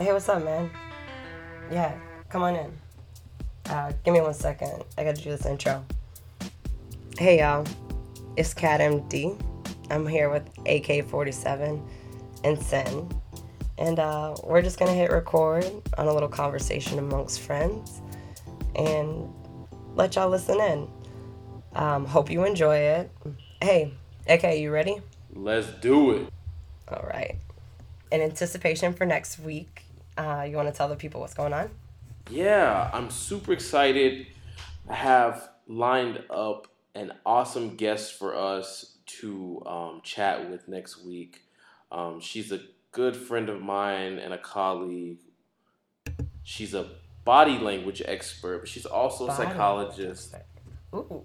Hey, what's up, man? Yeah, come on in. Uh, give me one second. I gotta do this intro. Hey, y'all. It's Cat MD. I'm here with AK 47 and Sin. And uh, we're just gonna hit record on a little conversation amongst friends and let y'all listen in. Um, hope you enjoy it. Hey, AK, you ready? Let's do it. All right. In anticipation for next week, uh, you want to tell the people what's going on? Yeah, I'm super excited. I have lined up an awesome guest for us to um, chat with next week. Um, she's a good friend of mine and a colleague. She's a body language expert, but she's also Body a psychologist. Ooh.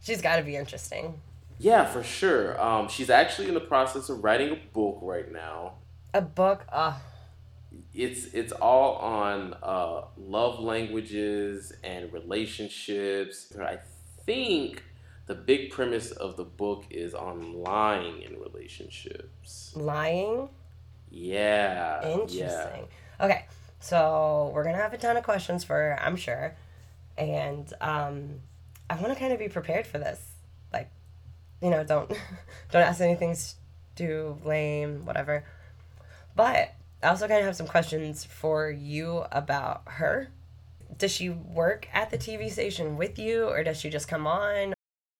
She's got to be interesting. Yeah, for sure. Um, she's actually in the process of writing a book right now. A book? Uh, it's it's all on uh, love languages and relationships. I think the big premise of the book is on lying in relationships. lying? Yeah. Interesting. Yeah. Okay, so we're going to have a ton of questions for her, I'm sure. And um, I want to kind of be prepared for this. Like, you know, don't don't ask anything too lame, whatever. But I also kind of have some questions for you about her. Does she work at the TV station with you, or does she just come on?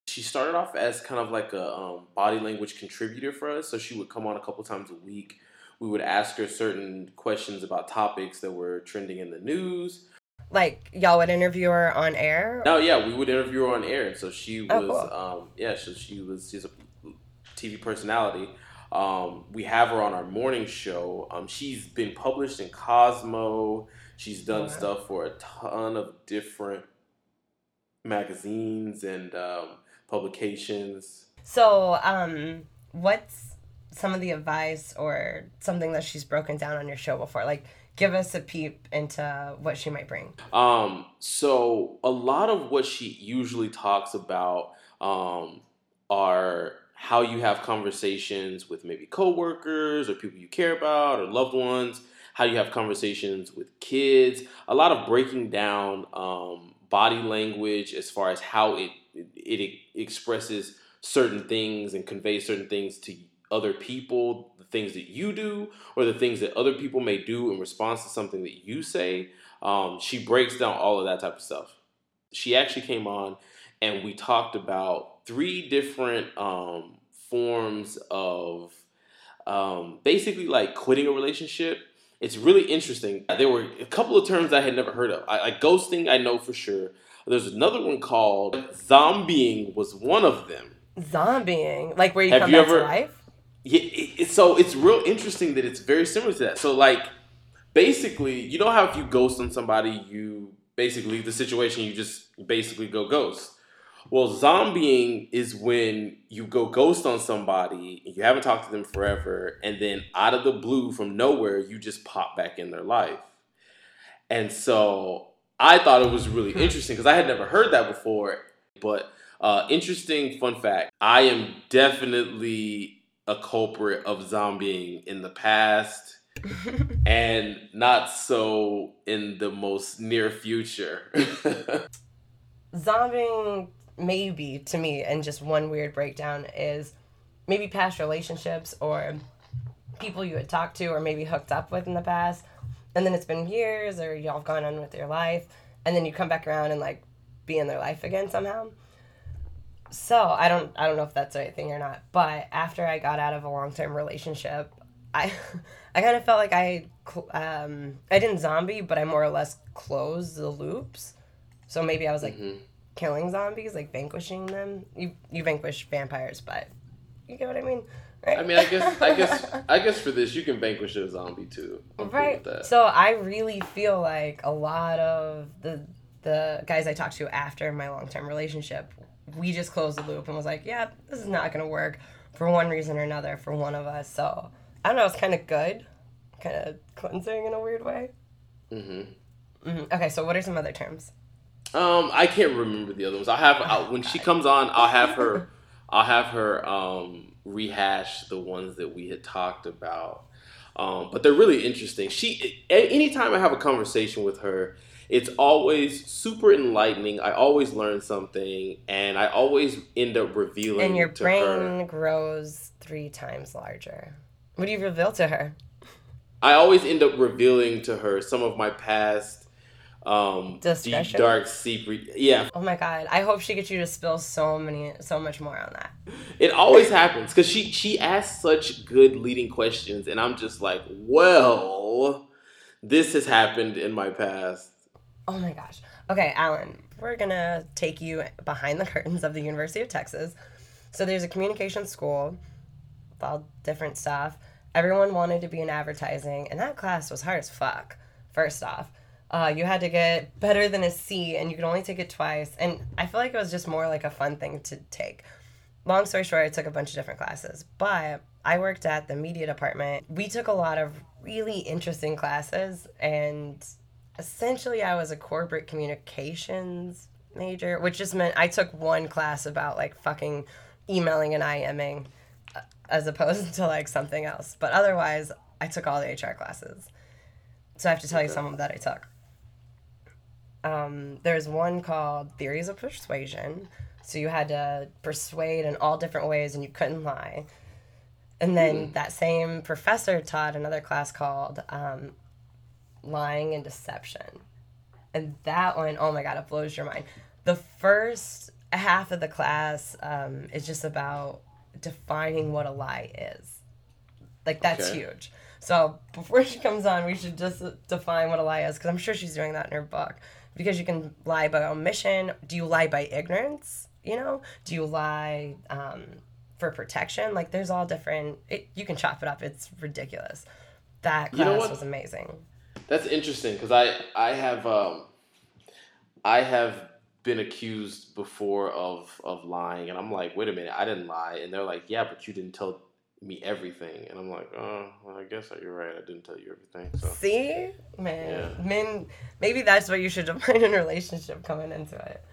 She started off as kind of like a um, body language contributor for us. So she would come on a couple times a week. We would ask her certain questions about topics that were trending in the news. Like y'all would interview her on air? No, yeah, we would interview her on air. So she Oh, was, cool. um, yeah, so she was she's a TV personality. Um, we have her on our morning show. Um, she's been published in Cosmo. She's done Wow. stuff for a ton of different magazines and um, publications. So, um, what's some of the advice or something that she's broken down on your show before? Like, give us a peep into what she might bring. Um, so a lot of what she usually talks about um, are how you have conversations with maybe coworkers or people you care about or loved ones. How you have conversations with kids. A lot of breaking down um, body language as far as how it it expresses certain things and conveys certain things to other people, the things that you do, or the things that other people may do in response to something that you say. Um, she breaks down all of that type of stuff. She actually came on and we talked about three different um, forms of um, basically like quitting a relationship. It's really interesting. There were a couple of terms I had never heard of. I, like ghosting, I know for sure. There's another one called zombieing was one of them. Zombieing, like where you Have come you back ever- to life. Yeah, it, it- so it's real interesting that it's very similar to that. So like, basically, you know how if you ghost on somebody, you basically leave the situation, you just basically go ghost. Well, zombieing is when you go ghost on somebody, you haven't talked to them forever, and then out of the blue, from nowhere, you just pop back in their life. And so I thought it was really interesting because I had never heard that before. But uh, interesting fun fact I am definitely a culprit of zombieing in the past and not so in the most near future. Zombieing, maybe to me, and just one weird breakdown is maybe past relationships or people you had talked to or maybe hooked up with in the past, and then it's been years or y'all gone on with your life, and then you come back around and like be in their life again somehow. So I don't I don't know if that's the right thing or not, but after I got out of a long term relationship, I I kind of felt like I um I didn't zombie, but I more or less closed the loops. So maybe I was like Mhm. Killing zombies, like vanquishing them. You you vanquish vampires, but you get what I mean, right? I mean, I guess, I guess, I guess for this, you can vanquish a zombie too. I'm cool right. with that. So I really feel like a lot of the the guys I talked to after my long term relationship, we just closed the loop and was like, yeah, this is not gonna work for one reason or another for one of us. So I don't know, it's kind of good, kind of cleansing in a weird way. hmm hmm Okay, so what are some other terms? Um, I can't remember the other ones. I'll have I'll, when she comes on. I'll have her. I'll have her um, rehash the ones that we had talked about. Um, but they're really interesting. She, anytime I have a conversation with her, it's always super enlightening. I always learn something, and I always end up revealing. And your brain her. grows three times larger. What do you reveal to her? I always end up revealing to her some of my past um deep dark secret. Yeah, Oh my god! I hope she gets you to spill so many, so much more on that. it always happens because she she asks such good leading questions, and I'm just like, well, this has happened in my past. Oh my gosh. Okay, Alan, we're gonna take you behind the curtains of the University of Texas. So there's a communication school with all different stuff. Everyone wanted to be in advertising, and that class was hard as fuck. First off, uh, you had to get better than a C, and you could only take it twice. And I feel like it was just more like a fun thing to take. Long story short, I took a bunch of different classes, but I worked at the media department. We took a lot of really interesting classes, and essentially I was a corporate communications major, which just meant I took one class about like fucking emailing and IMing uh, as opposed to like something else. But otherwise, I took all the HR classes. So I have to tell you some of that I took. Um, there's one called Theories of Persuasion. So you had to persuade in all different ways and you couldn't lie. And then that same professor taught another class called um, Lying and Deception. And that one, oh my God, it blows your mind. The first half of the class um, is just about defining what a lie is. Like, that's Okay. huge. So before she comes on, we should just define what a lie is because I'm sure she's doing that in her book. Because you can lie by omission. Do you lie by ignorance? You know? Do you lie um, for protection? Like, there's all different. It, you can chop it up. It's ridiculous. That You know class was amazing. That's interesting because I I have um I have been accused before of of lying, and I'm like, wait a minute, I didn't lie, and they're like, yeah, but you didn't tell me everything, and I'm like, oh, well, I guess you're right, I didn't tell you everything. So See, man, Yeah. men. Maybe that's what you should define in a relationship coming into it.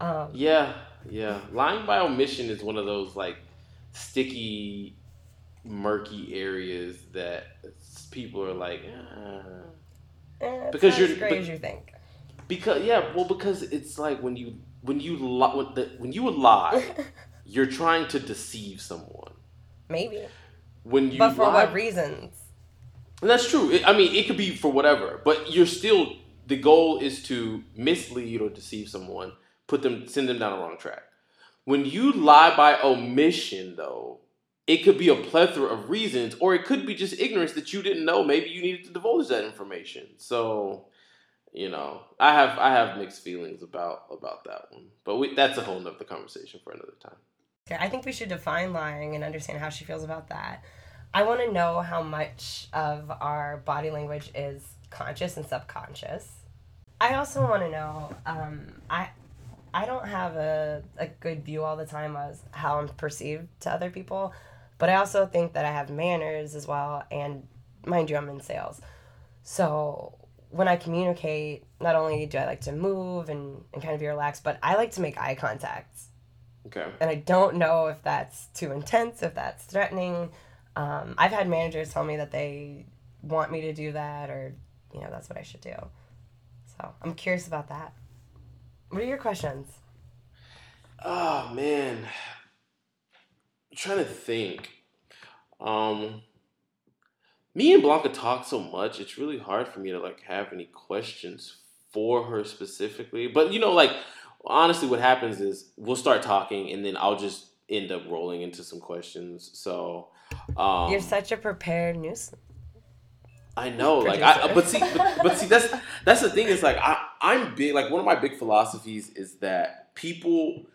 Um, yeah, yeah, lying by omission is one of those like sticky, murky areas that people are like. "Ah." eh, it's Because not you're- as great but- as you think. Because yeah, well, because it's like when you when you lie when, the, when you lie, you're trying to deceive someone. Maybe, When you but for lie, what reasons? that's true. It- I mean, it could be for whatever, but you're still the goal is to mislead or deceive someone, put them send them down a wrong track. When you lie by omission, though, it could be a plethora of reasons, or it could be just ignorance that you didn't know. Maybe you needed to divulge that information. So, you know, I have I have mixed feelings about about that one, but we, that's a whole nother conversation for another time. Okay, I think we should define lying and understand how she feels about that. I want to know how much of our body language is conscious and subconscious. I also want to know. Um, I I don't have a, a good view all the time as how I'm perceived to other people, but I also think that I have manners as well. And mind you, I'm in sales, so when I communicate, not only do I like to move and, and kind of be relaxed, but I like to make eye contact Okay. and I don't know if that's too intense, if that's threatening. Um, I've had managers tell me that they want me to do that, or you know, that's what I should do. So I'm curious about that. What are your questions? Oh man, I'm trying to think. Um, me and Blanca talk so much; it's really hard for me to like have any questions for her specifically. But you know, like honestly, what happens is we'll start talking, and then I'll just end up rolling into some questions. So, um, You're such a prepared news. I know, like, I, but see, but, but see, that's that's the thing is like I I'm big. Like one of my big philosophies is that people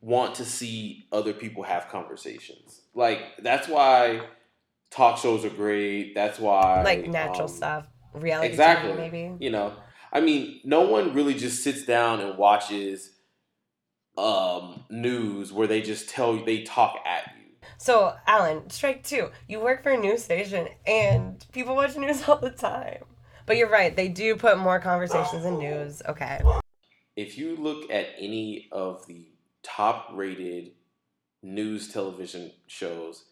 want to see other people have conversations. Like that's why talk shows are great. That's why Like natural um, stuff, reality exactly. TV maybe. You know, I mean, no one really just sits down and watches um news where they just tell you they talk at you. So Alan, strike two. You work for a news station, and people watch news all the time. But you're right; they do put more conversations in news. Okay. if you look at any of the top rated news television shows,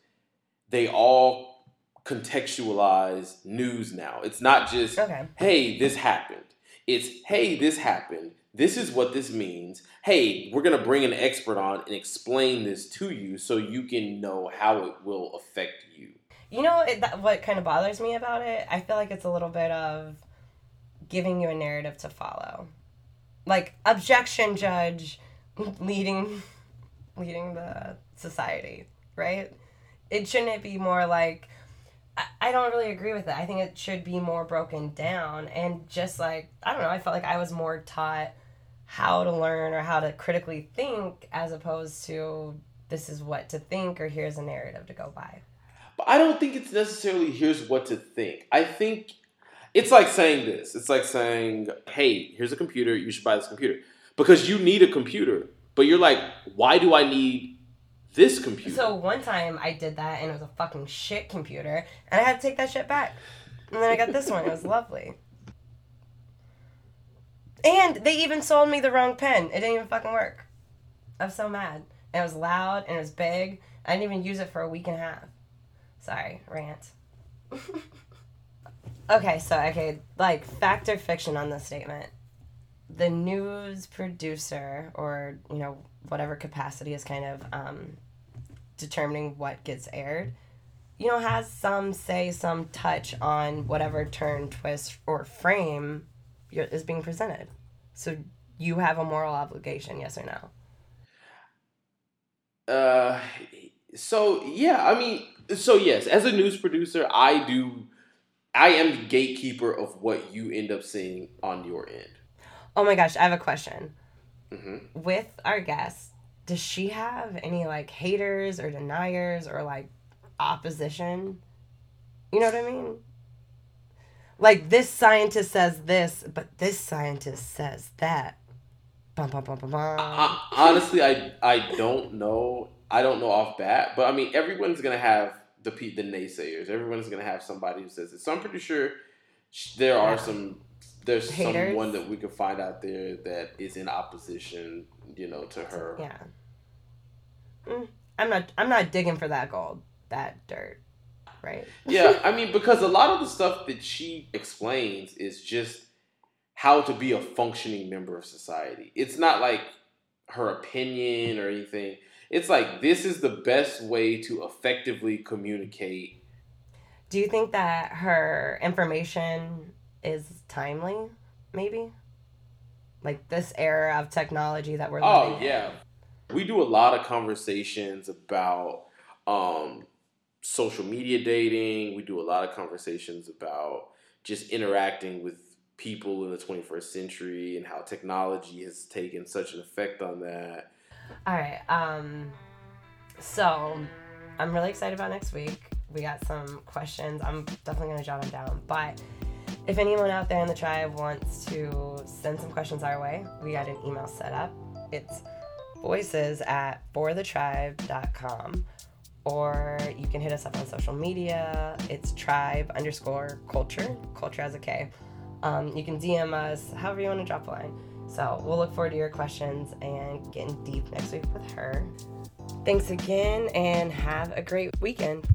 they all contextualize news now. It's not just, Okay. hey, this happened. It's, hey, this happened. This is what this means. Hey, we're going to bring an expert on and explain this to you so you can know how it will affect you. You know it, that, what kind of bothers me about it? I feel like it's a little bit of giving you a narrative to follow. Like objection judge leading leading the society, right? It shouldn't be more like I, I don't really agree with it. I think it should be more broken down and just like I don't know, I felt like I was more taught how to learn or how to critically think as opposed to this is what to think or here's a narrative to go by. But I don't think it's necessarily here's what to think. I think it's like saying this. It's like saying, hey, here's a computer. You should buy this computer because you need a computer. But you're like, why do I need this computer? So one time I did that and it was a fucking shit computer and I had to take that shit back. And then I got this one. It was lovely. And they even sold me the wrong pen. It didn't even fucking work. I was so mad. And it was loud and it was big. I didn't even use it for a week and a half. Sorry, rant. okay, so okay, like fact or fiction on this statement. The news producer or, you know, whatever capacity is kind of um, determining what gets aired, you know, has some say, some touch on whatever turn, twist, or frame is being presented. So you have a moral obligation, yes or no? Uh, so yeah, I mean, so yes, as a news producer, I do, I am the gatekeeper of what you end up seeing on your end. Oh my gosh, I have a question. hmm With our guest, does she have any like haters or deniers or like opposition? You know what I mean? Like this scientist says this, but this scientist says that. Bum, bum, bum. I, honestly, I I don't know. I don't know off bat, but I mean, everyone's gonna have the pe- the naysayers. Everyone's gonna have somebody who says it. So I'm pretty sure sh- there are some. There's Haters. someone that we could find out there that is in opposition, you know, to her. Yeah. Mm, I'm not. I'm not digging for that gold, that dirt, right? Yeah, I mean, because a lot of the stuff that she explains is just how to be a functioning member of society. It's not like her opinion or anything. It's like this is the best way to effectively communicate. Do you think that her information is timely? Maybe. Like this era of technology that we're living Oh in. yeah, we do a lot of conversations about um, social media dating. We do a lot of conversations about just interacting with people in the 21st century and how technology has taken such an effect on that. All right. Um, so I'm really excited about next week. We got some questions. I'm definitely gonna jot them down. But if anyone out there in the tribe wants to send some questions our way, we got an email set up. It's voices at forthetribe.com or you can hit us up on social media. It's tribe underscore culture, culture as a K. Um, you can DM us, however you want to drop a line. So we'll look forward to your questions and getting deep next week with her. Thanks again and have a great weekend.